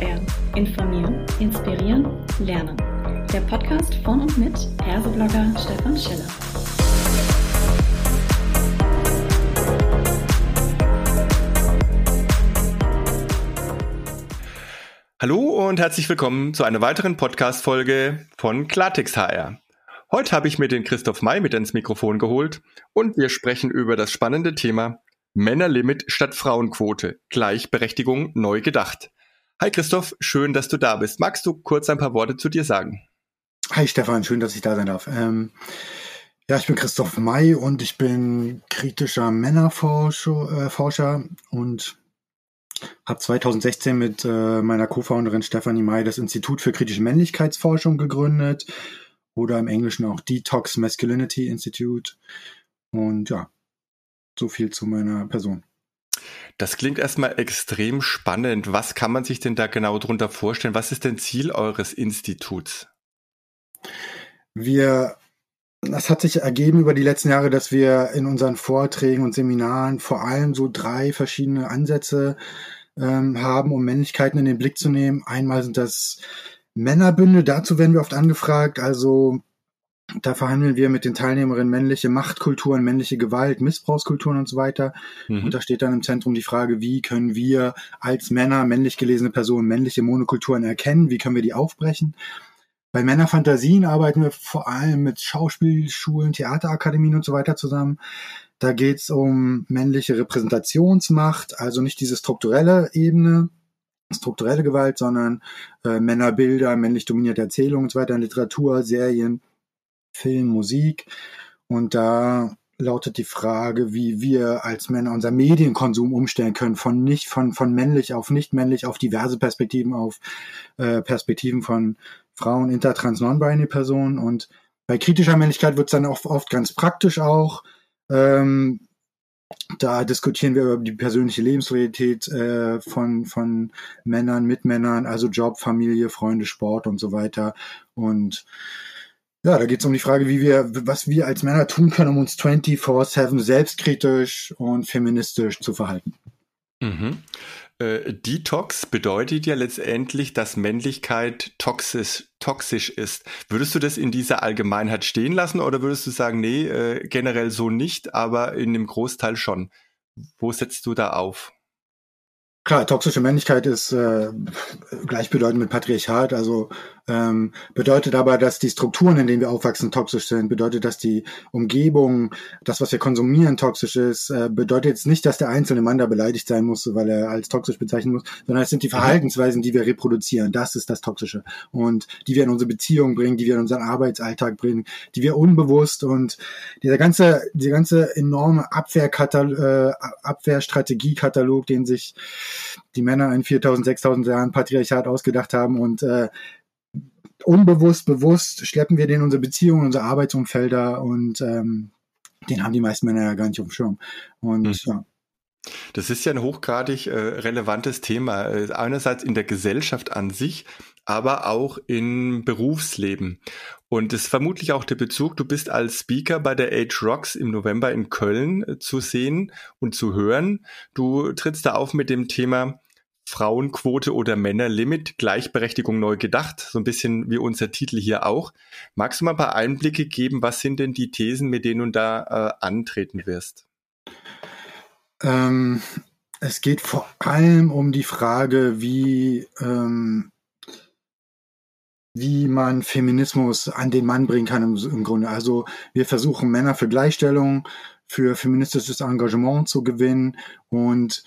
HR. Informieren, inspirieren, lernen. Der Podcast von und mit Herseblogger Stefan Schiller. Hallo und herzlich willkommen zu einer weiteren Podcast-Folge von Klartext HR. Heute habe ich mir den Christoph May mit ins Mikrofon geholt und wir sprechen über das spannende Thema Männerlimit statt Frauenquote. Gleichberechtigung neu gedacht. Hi Christoph, schön, dass du da bist. Magst du kurz ein paar Worte zu dir sagen? Hi Stefan, schön, dass ich da sein darf. Ähm, ja, ich bin Christoph May und ich bin kritischer Männerforscher äh, und habe 2016 mit äh, meiner Co-Founderin Stefanie May das Institut für kritische Männlichkeitsforschung gegründet oder im Englischen auch Detox Masculinity Institute. Und ja, so viel zu meiner Person. Das klingt erstmal extrem spannend. Was kann man sich denn da genau darunter vorstellen? Was ist denn Ziel eures Instituts? Wir, das hat sich ergeben über die letzten Jahre, dass wir in unseren Vorträgen und Seminaren vor allem so drei verschiedene Ansätze ähm, haben, um Männlichkeiten in den Blick zu nehmen. Einmal sind das Männerbünde, dazu werden wir oft angefragt, also da verhandeln wir mit den Teilnehmerinnen männliche Machtkulturen, männliche Gewalt, Missbrauchskulturen und so weiter. Mhm. Und da steht dann im Zentrum die Frage, wie können wir als Männer, männlich gelesene Personen, männliche Monokulturen erkennen? Wie können wir die aufbrechen? Bei Männerfantasien arbeiten wir vor allem mit Schauspielschulen, Theaterakademien und so weiter zusammen. Da geht es um männliche Repräsentationsmacht, also nicht diese strukturelle Ebene, strukturelle Gewalt, sondern äh, Männerbilder, männlich dominierte Erzählungen und so weiter, Literatur, Serien, Film, Musik. Und da lautet die Frage, wie wir als Männer unser Medienkonsum umstellen können, von nicht von von männlich auf nicht männlich, auf diverse Perspektiven, auf äh, Perspektiven von Frauen, inter, trans, non-binary Personen. Und bei kritischer Männlichkeit wird es dann oft, oft ganz praktisch auch. Ähm, da diskutieren wir über die persönliche Lebensrealität äh, von, von Männern, Mitmännern, also Job, Familie, Freunde, Sport und so weiter. Und ja, da geht es um die Frage, wie wir, was wir als Männer tun können, um uns 24-7 selbstkritisch und feministisch zu verhalten. Mhm. Äh, Detox bedeutet ja letztendlich, dass Männlichkeit toxisch, toxisch ist. Würdest du das in dieser Allgemeinheit stehen lassen oder würdest du sagen, nee, äh, generell so nicht, aber in dem Großteil schon? Wo setzt du da auf? Klar, toxische Männlichkeit ist äh, gleichbedeutend mit Patriarchat, also ähm, bedeutet aber, dass die Strukturen, in denen wir aufwachsen, toxisch sind, bedeutet, dass die Umgebung, das, was wir konsumieren, toxisch ist, äh, bedeutet jetzt nicht, dass der einzelne Mann da beleidigt sein muss, weil er als toxisch bezeichnen muss, sondern es sind die mhm. Verhaltensweisen, die wir reproduzieren. Das ist das Toxische. Und die wir in unsere Beziehung bringen, die wir in unseren Arbeitsalltag bringen, die wir unbewusst und dieser ganze, dieser ganze enorme Abwehrkatal äh, Abwehrstrategiekatalog, den sich die Männer in 4000, 6000 Jahren Patriarchat ausgedacht haben und äh, unbewusst, bewusst schleppen wir den in unsere Beziehungen, unsere Arbeitsumfelder und ähm, den haben die meisten Männer ja gar nicht auf dem Schirm. Und mhm. ja. Das ist ja ein hochgradig äh, relevantes Thema. Äh, einerseits in der Gesellschaft an sich, aber auch im Berufsleben. Und es ist vermutlich auch der Bezug, du bist als Speaker bei der Age Rocks im November in Köln äh, zu sehen und zu hören. Du trittst da auf mit dem Thema Frauenquote oder Männerlimit, Gleichberechtigung neu gedacht, so ein bisschen wie unser Titel hier auch. Magst du mal ein paar Einblicke geben, was sind denn die Thesen, mit denen du da äh, antreten wirst? Ähm, es geht vor allem um die Frage, wie, ähm, wie man Feminismus an den Mann bringen kann im, im Grunde. Also wir versuchen Männer für Gleichstellung, für feministisches Engagement zu gewinnen und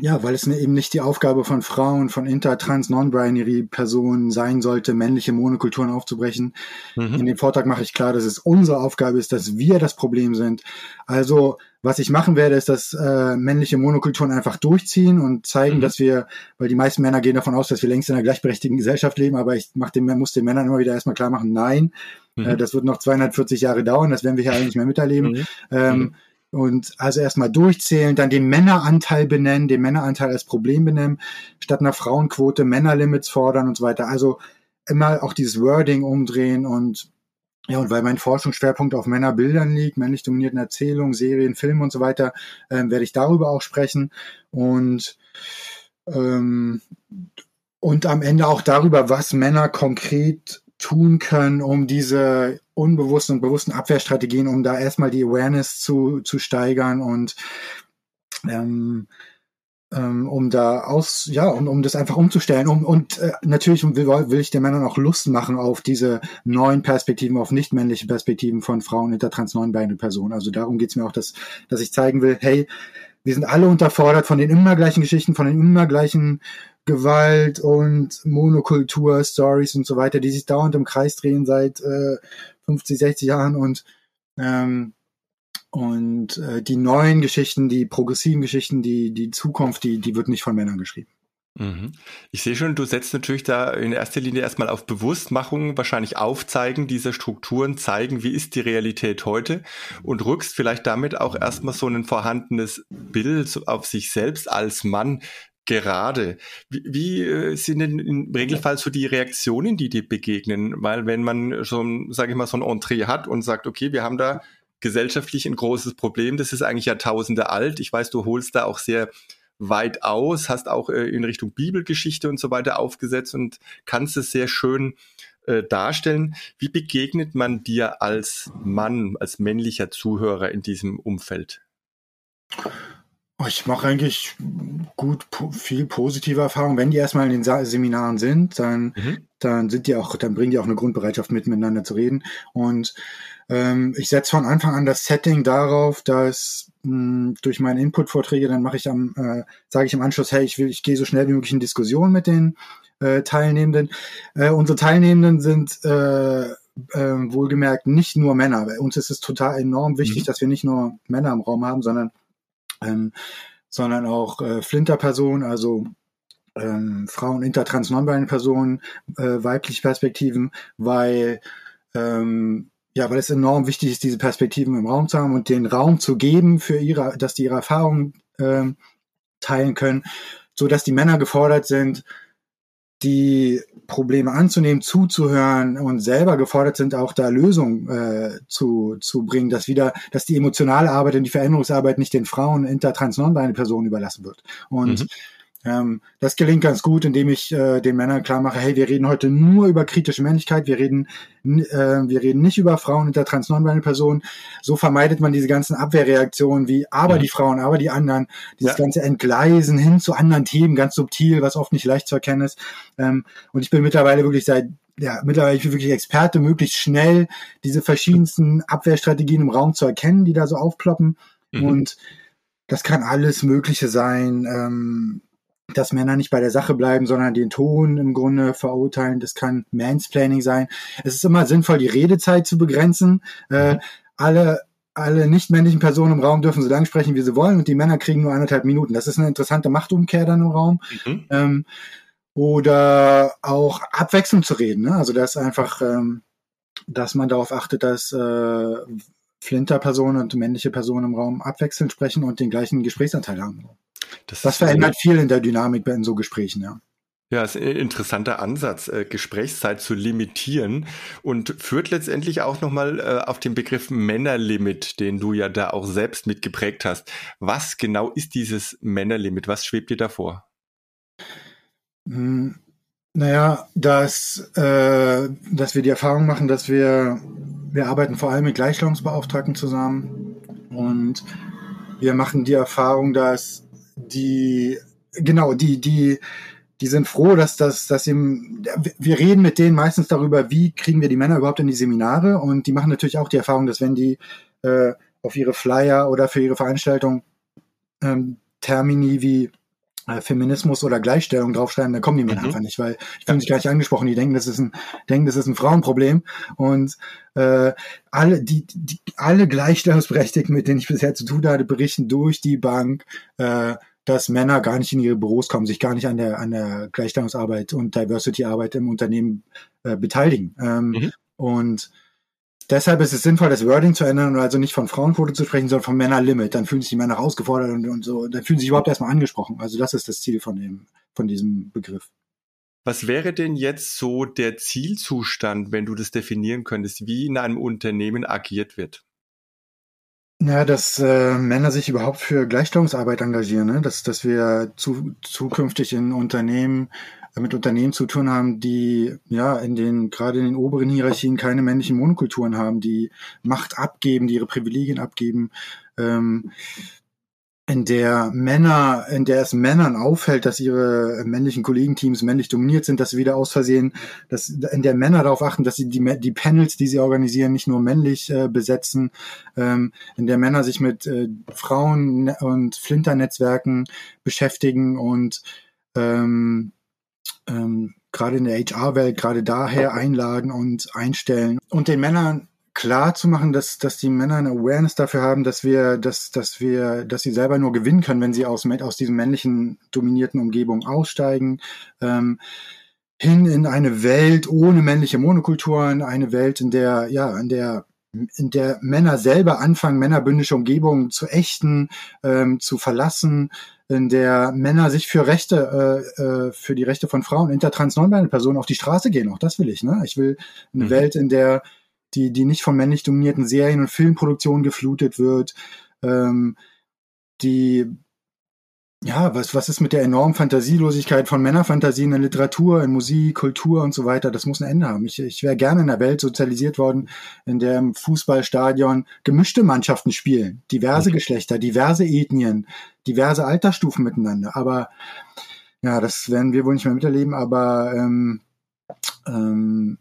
ja, weil es ne, eben nicht die Aufgabe von Frauen, von inter, trans, non-binary Personen sein sollte, männliche Monokulturen aufzubrechen. Mhm. In dem Vortrag mache ich klar, dass es unsere Aufgabe ist, dass wir das Problem sind. Also, was ich machen werde, ist, dass äh, männliche Monokulturen einfach durchziehen und zeigen, mhm. dass wir, weil die meisten Männer gehen davon aus, dass wir längst in einer gleichberechtigten Gesellschaft leben, aber ich mach dem, muss den Männern immer wieder erstmal klar machen, nein, mhm. äh, das wird noch 240 Jahre dauern, das werden wir hier eigentlich mehr miterleben. Mhm. Ähm, mhm. Und also erstmal durchzählen, dann den Männeranteil benennen, den Männeranteil als Problem benennen, statt einer Frauenquote Männerlimits fordern und so weiter. Also immer auch dieses Wording umdrehen und ja, und weil mein Forschungsschwerpunkt auf Männerbildern liegt, männlich dominierten Erzählungen, Serien, Filmen und so weiter, ähm, werde ich darüber auch sprechen. Und ähm, und am Ende auch darüber, was Männer konkret tun können, um diese unbewussten und bewussten Abwehrstrategien, um da erstmal die Awareness zu, zu steigern und ähm, ähm, um da aus, ja, um, um das einfach umzustellen. Um, und äh, natürlich will, will ich den Männern auch Lust machen auf diese neuen Perspektiven, auf nicht männliche Perspektiven von Frauen hinter trans neunbeinigen Personen. Also darum geht's mir auch, dass, dass ich zeigen will, hey, wir sind alle unterfordert von den immer gleichen Geschichten, von den immer gleichen Gewalt und Monokultur, Stories und so weiter, die sich dauernd im Kreis drehen seit äh, 50, 60 Jahren und ähm, und äh, die neuen Geschichten, die progressiven Geschichten, die die Zukunft, die die wird nicht von Männern geschrieben. Mhm. Ich sehe schon, du setzt natürlich da in erster Linie erstmal auf Bewusstmachung, wahrscheinlich aufzeigen dieser Strukturen, zeigen, wie ist die Realität heute und rückst vielleicht damit auch erstmal so ein vorhandenes Bild auf sich selbst als Mann gerade. Wie, wie äh, sind denn im Regelfall so die Reaktionen, die dir begegnen? Weil wenn man schon, sage ich mal, so ein Entree hat und sagt, okay, wir haben da gesellschaftlich ein großes Problem, das ist eigentlich Jahrtausende alt. Ich weiß, du holst da auch sehr weit aus, hast auch äh, in Richtung Bibelgeschichte und so weiter aufgesetzt und kannst es sehr schön äh, darstellen. Wie begegnet man dir als Mann, als männlicher Zuhörer in diesem Umfeld? Oh, ich mache eigentlich gut viel positive Erfahrungen. Wenn die erstmal in den Seminaren sind, dann, mhm. dann sind die auch, dann bringen die auch eine Grundbereitschaft mit, miteinander zu reden. Und ähm, ich setze von Anfang an das Setting darauf, dass mh, hm, durch meine Input-Vorträge, dann mache ich am, äh, sage ich im Anschluss, hey, ich will, ich gehe so schnell wie möglich in Diskussion mit den äh, Teilnehmenden. Äh, unsere Teilnehmenden sind äh, äh, wohlgemerkt nicht nur Männer. Bei uns ist es total enorm wichtig, mhm. dass wir nicht nur Männer im Raum haben, sondern ähm, sondern auch äh, Flinterpersonen, also ähm, Frauen, intertrans non Personen, äh, weibliche Perspektiven, weil ähm, ja, weil es enorm wichtig ist, diese Perspektiven im Raum zu haben und den Raum zu geben für ihre, dass die ihre Erfahrungen ähm, teilen können, so dass die Männer gefordert sind, die Probleme anzunehmen, zuzuhören und selber gefordert sind, auch da Lösungen äh, zu, zu bringen, dass wieder, dass die emotionale Arbeit und die Veränderungsarbeit nicht den Frauen intertrans non Personen überlassen wird. Und mhm. Ähm, das gelingt ganz gut, indem ich äh, den Männern klar mache, hey, wir reden heute nur über kritische Männlichkeit, wir reden, äh, wir reden nicht über Frauen und der trans Personen. So vermeidet man diese ganzen Abwehrreaktionen wie aber ja. die Frauen, aber die anderen, dieses ja. ganze Entgleisen hin zu anderen Themen, ganz subtil, was oft nicht leicht zu erkennen ist. Ähm, und ich bin mittlerweile wirklich seit ja, mittlerweile ich bin wirklich Experte, möglichst schnell diese verschiedensten Abwehrstrategien im Raum zu erkennen, die da so aufploppen. Mhm. Und das kann alles Mögliche sein. Ähm, dass Männer nicht bei der Sache bleiben, sondern den Ton im Grunde verurteilen. Das kann Mansplaining sein. Es ist immer sinnvoll, die Redezeit zu begrenzen. Äh, alle alle nicht-männlichen Personen im Raum dürfen so lange sprechen, wie sie wollen, und die Männer kriegen nur anderthalb Minuten. Das ist eine interessante Machtumkehr dann im Raum. Mhm. Ähm, oder auch abwechselnd zu reden. Ne? Also das einfach, ähm, dass man darauf achtet, dass äh, Flinter-Personen und männliche Personen im Raum abwechselnd sprechen und den gleichen Gesprächsanteil haben. Das, das verändert viel in der Dynamik in so Gesprächen, ja. Ja, ist ein interessanter Ansatz, äh, Gesprächszeit zu limitieren und führt letztendlich auch nochmal äh, auf den Begriff Männerlimit, den du ja da auch selbst mitgeprägt hast. Was genau ist dieses Männerlimit? Was schwebt dir davor? Hm, naja, dass, äh, dass wir die Erfahrung machen, dass wir, wir arbeiten vor allem mit Gleichstellungsbeauftragten zusammen und wir machen die Erfahrung, dass die, genau, die, die, die sind froh, dass das, dass ihm, wir reden mit denen meistens darüber, wie kriegen wir die Männer überhaupt in die Seminare und die machen natürlich auch die Erfahrung, dass wenn die äh, auf ihre Flyer oder für ihre Veranstaltung ähm, Termini wie Feminismus oder Gleichstellung draufschreiben, dann kommen die Männer mhm. einfach nicht, weil ich fühlen sich gar nicht angesprochen. Die denken, das ist ein, denken, das ist ein Frauenproblem. Und äh, alle, die, die, alle Gleichstellungsberechtigten, mit denen ich bisher zu tun hatte, berichten durch die Bank, äh, dass Männer gar nicht in ihre Büros kommen, sich gar nicht an der an der Gleichstellungsarbeit und Diversity-Arbeit im Unternehmen äh, beteiligen. Ähm, mhm. Und Deshalb ist es sinnvoll, das Wording zu ändern und also nicht von Frauenquote zu sprechen, sondern vom Männerlimit. Dann fühlen sich die Männer herausgefordert und, und so. Dann fühlen sich überhaupt erstmal angesprochen. Also das ist das Ziel von dem, von diesem Begriff. Was wäre denn jetzt so der Zielzustand, wenn du das definieren könntest, wie in einem Unternehmen agiert wird? Ja, dass äh, Männer sich überhaupt für Gleichstellungsarbeit engagieren, ne? dass, dass wir zu, zukünftig in Unternehmen mit Unternehmen zu tun haben, die ja in den gerade in den oberen Hierarchien keine männlichen Monokulturen haben, die Macht abgeben, die ihre Privilegien abgeben. Ähm, in der Männer, in der es Männern auffällt, dass ihre männlichen Kollegenteams männlich dominiert sind, dass sie wieder aus Versehen, dass in der Männer darauf achten, dass sie die, die Panels, die sie organisieren, nicht nur männlich äh, besetzen, ähm, in der Männer sich mit äh, Frauen und Flinternetzwerken beschäftigen und ähm, ähm, gerade in der HR-Welt gerade daher einladen und einstellen. Und den Männern klar zu machen, dass, dass die Männer eine Awareness dafür haben, dass wir, dass, dass wir, dass sie selber nur gewinnen können, wenn sie aus, aus diesen männlichen dominierten Umgebungen aussteigen, ähm, hin in eine Welt ohne männliche Monokulturen, eine Welt, in der, ja, in der in der Männer selber anfangen, männerbündische Umgebungen zu ächten, ähm, zu verlassen, in der Männer sich für Rechte, äh, äh, für die Rechte von Frauen, intertrans, non Personen auf die Straße gehen. Auch das will ich. Ne? Ich will eine mhm. Welt, in der die, die nicht von männlich dominierten Serien und Filmproduktionen geflutet wird, ähm, die ja, was, was ist mit der enormen Fantasielosigkeit von Männerfantasien in Literatur, in Musik, Kultur und so weiter? Das muss ein Ende haben. Ich, ich wäre gerne in einer Welt sozialisiert worden, in der im Fußballstadion gemischte Mannschaften spielen. Diverse okay. Geschlechter, diverse Ethnien, diverse Altersstufen miteinander. Aber ja, das werden wir wohl nicht mehr miterleben, aber ähm, ähm,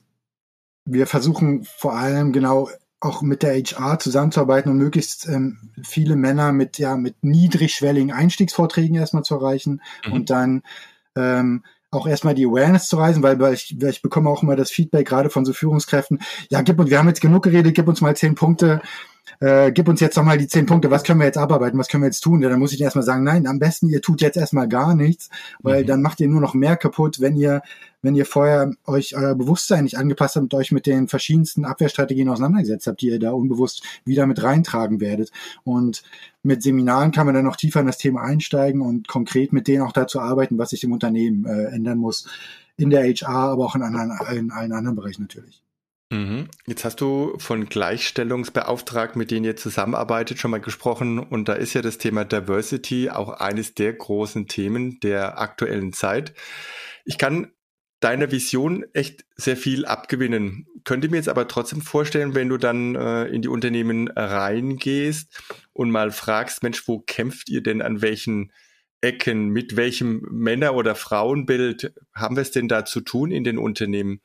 wir versuchen vor allem genau auch mit der HR zusammenzuarbeiten und möglichst ähm, viele Männer mit ja mit niedrigschwelligen Einstiegsvorträgen erstmal zu erreichen mhm. und dann ähm, auch erstmal die Awareness zu reisen, weil, weil, ich, weil ich bekomme auch immer das Feedback gerade von so Führungskräften, ja, gib uns, wir haben jetzt genug geredet, gib uns mal zehn Punkte, äh, gib uns jetzt noch mal die zehn Punkte, was können wir jetzt abarbeiten, was können wir jetzt tun? Ja, dann muss ich erstmal sagen, nein, am besten ihr tut jetzt erstmal gar nichts, weil mhm. dann macht ihr nur noch mehr kaputt, wenn ihr, wenn ihr vorher euch euer Bewusstsein nicht angepasst habt und euch mit den verschiedensten Abwehrstrategien auseinandergesetzt habt, die ihr da unbewusst wieder mit reintragen werdet. Und mit Seminaren kann man dann noch tiefer in das Thema einsteigen und konkret mit denen auch dazu arbeiten, was sich im Unternehmen äh, ändern muss. In der HR, aber auch in, anderen, in allen anderen Bereichen natürlich. Mhm. Jetzt hast du von Gleichstellungsbeauftragten, mit denen ihr zusammenarbeitet, schon mal gesprochen. Und da ist ja das Thema Diversity auch eines der großen Themen der aktuellen Zeit. Ich kann deiner Vision echt sehr viel abgewinnen. Könnte mir jetzt aber trotzdem vorstellen, wenn du dann äh, in die Unternehmen reingehst und mal fragst, Mensch, wo kämpft ihr denn an welchen Ecken, mit welchem Männer- oder Frauenbild haben wir es denn da zu tun in den Unternehmen?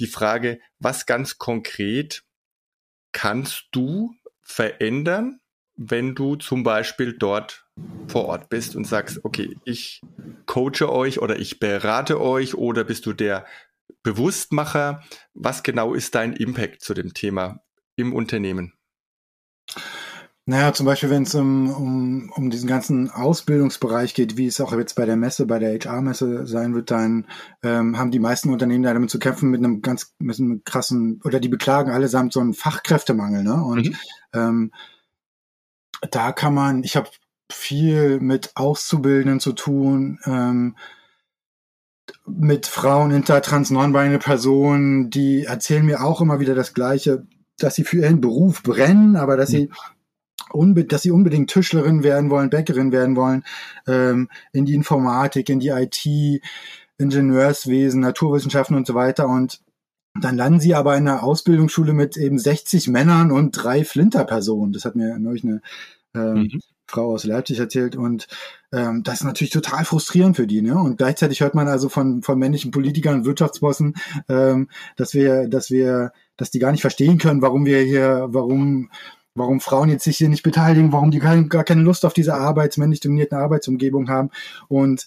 Die Frage, was ganz konkret kannst du verändern, wenn du zum Beispiel dort vor Ort bist und sagst, okay, ich coache euch oder ich berate euch oder bist du der Bewusstmacher? Was genau ist dein Impact zu dem Thema im Unternehmen? Naja, zum Beispiel, wenn es um, um, um diesen ganzen Ausbildungsbereich geht, wie es auch jetzt bei der Messe, bei der HR-Messe sein wird, dann ähm, haben die meisten Unternehmen da damit zu kämpfen mit einem ganz mit einem krassen, oder die beklagen allesamt so einen Fachkräftemangel. Ne? Und mhm. ähm, da kann man, ich habe viel mit Auszubildenden zu tun, ähm, mit Frauen, inter, trans, non-binary Personen, die erzählen mir auch immer wieder das Gleiche, dass sie für ihren Beruf brennen, aber dass mhm. sie dass sie unbedingt Tischlerin werden wollen, Bäckerin werden wollen, ähm, in die Informatik, in die IT, Ingenieurswesen, Naturwissenschaften und so weiter. Und dann landen sie aber in einer Ausbildungsschule mit eben 60 Männern und drei Flinterpersonen. Das hat mir neulich eine ähm, mhm. Frau aus Leipzig erzählt. Und ähm, das ist natürlich total frustrierend für die. Ne? Und gleichzeitig hört man also von, von männlichen Politikern und Wirtschaftsbossen, ähm, dass wir, dass wir, dass die gar nicht verstehen können, warum wir hier, warum warum Frauen jetzt sich hier nicht beteiligen, warum die gar, keine Lust auf diese arbeitsmännlich dominierten Arbeitsumgebung haben. Und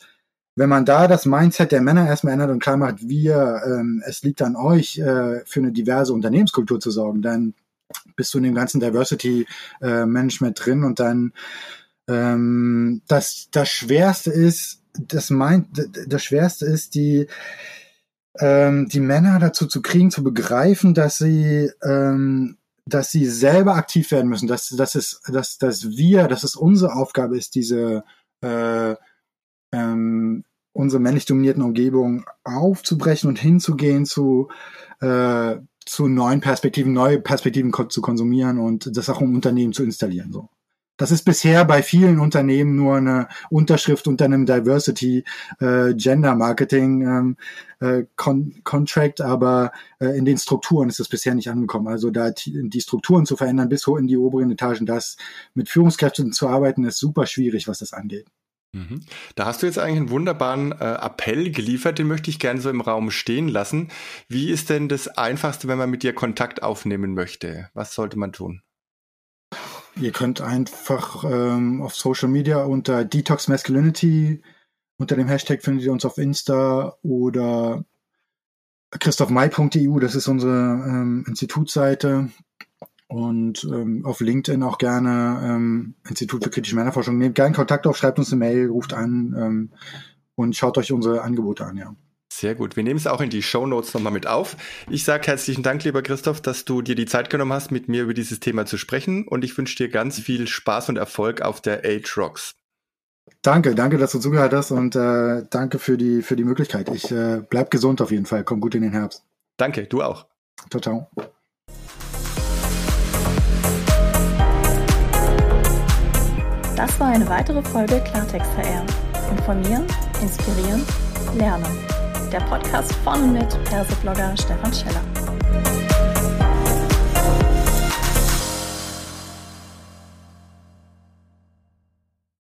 wenn man da das Mindset der Männer erstmal ändert und klar macht, wir, ähm, es liegt an euch, äh, für eine diverse Unternehmenskultur zu sorgen, dann bist du in dem ganzen Diversity äh, drin und dann ähm, das, das Schwerste ist, das meint, das Schwerste ist, die, ähm, die Männer dazu zu kriegen, zu begreifen, dass sie ähm, dass sie selber aktiv werden müssen, dass, dass, es, dass, dass wir, dass es unsere Aufgabe ist, diese äh, ähm, unsere männlich dominierten Umgebung aufzubrechen und hinzugehen zu, äh, zu neuen Perspektiven, neue Perspektiven zu konsumieren und das auch im Unternehmen zu installieren. So. Das ist bisher bei vielen Unternehmen nur eine Unterschrift unter einem Diversity äh, Gender Marketing ähm, äh, Con Contract, aber äh, in den Strukturen ist es bisher nicht angekommen. Also da die Strukturen zu verändern bis hoch in die oberen Etagen, das mit Führungskräften zu arbeiten, ist super schwierig, was das angeht. Mhm. Da hast du jetzt eigentlich einen wunderbaren äh, Appell geliefert, den möchte ich gerne so im Raum stehen lassen. Wie ist denn das Einfachste, wenn man mit dir Kontakt aufnehmen möchte? Was sollte man tun? Ihr könnt einfach ähm, auf Social Media unter Detox Masculinity, unter dem Hashtag findet ihr uns auf Insta oder christophmai.eu, das ist unsere ähm, Institutsseite und ähm, auf LinkedIn auch gerne ähm, Institut für kritische Männerforschung. Nehmt gerne Kontakt auf, schreibt uns eine Mail, ruft an ähm, und schaut euch unsere Angebote an, ja. Sehr gut. Wir nehmen es auch in die Show Notes nochmal mit auf. Ich sage herzlichen Dank, lieber Christoph, dass du dir die Zeit genommen hast, mit mir über dieses Thema zu sprechen. Und ich wünsche dir ganz viel Spaß und Erfolg auf der Age Rocks. Danke, danke, dass du zugehört hast und äh, danke für die, für die Möglichkeit. Ich äh, bleib gesund auf jeden Fall. Komm gut in den Herbst. Danke, du auch. Ciao, ciao. Das war eine weitere Folge Klartext HR. Informieren, inspirieren, lernen. Der Podcast von mit Perseblogger Stefan Scheller.